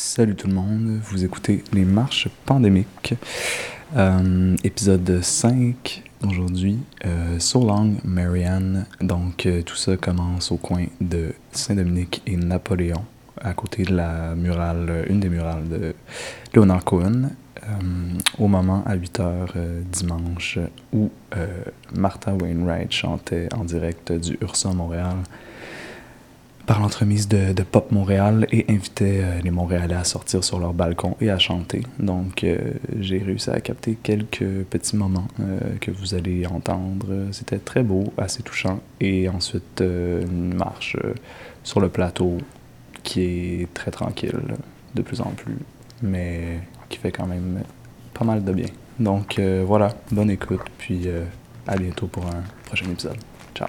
Salut tout le monde, vous écoutez Les Marches pandémiques, euh, épisode 5 aujourd'hui, euh, So Long Marianne. Donc euh, tout ça commence au coin de Saint-Dominique et Napoléon, à côté de la murale, une des murales de Leonard Cohen, au moment à 8h dimanche où Martha Wainwright chantait en direct du Ursa Montréal par l'entremise de, Pop Montréal et invitait euh, les Montréalais à sortir sur leur balcon et à chanter. Donc euh, j'ai réussi à capter quelques petits moments euh, que vous allez entendre. C'était très beau, assez touchant. Et ensuite une marche sur le plateau qui est très tranquille de plus en plus, mais qui fait quand même pas mal de bien. Donc voilà, bonne écoute, puis à bientôt pour un prochain épisode. Ciao.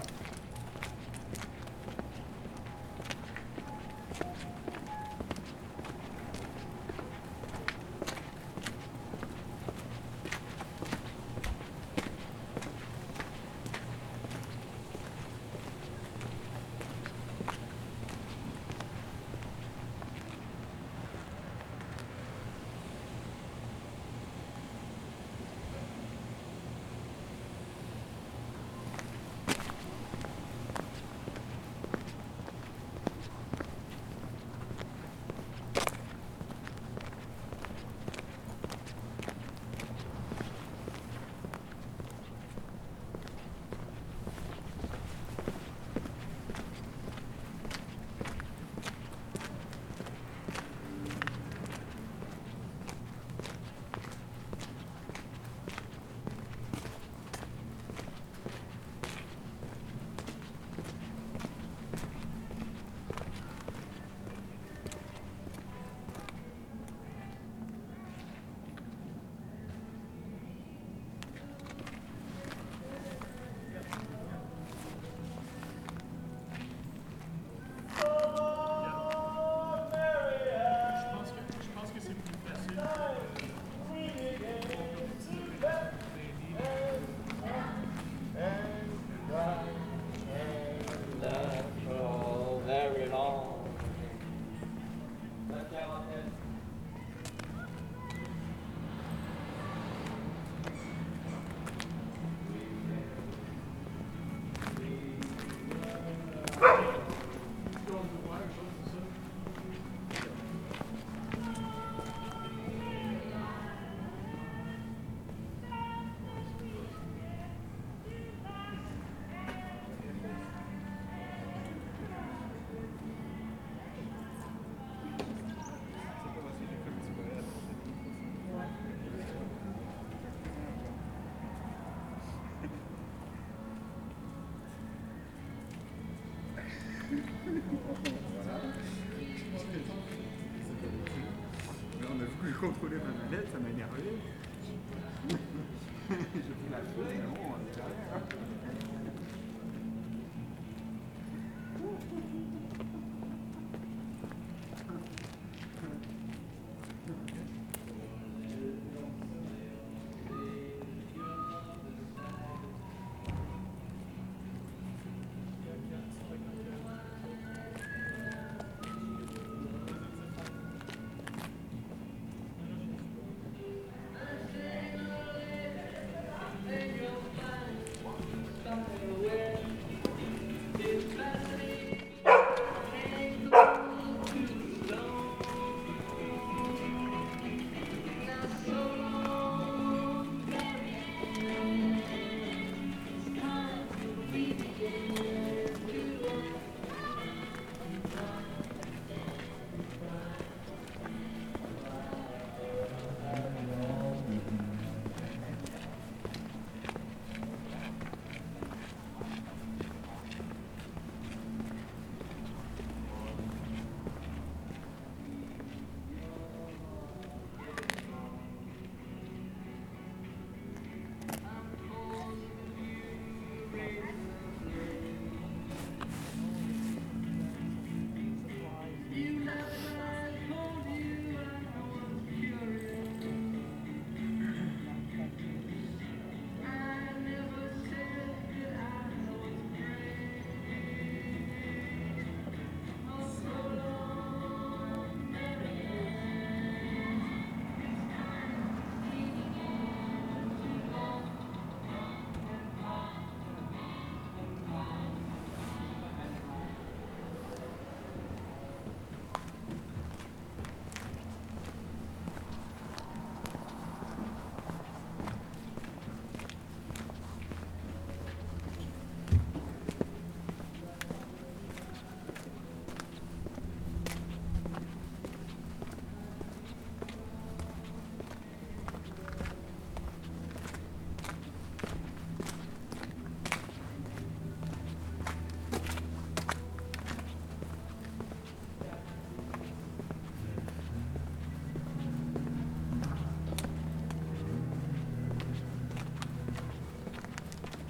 Contrôler ma manette, ça m'a.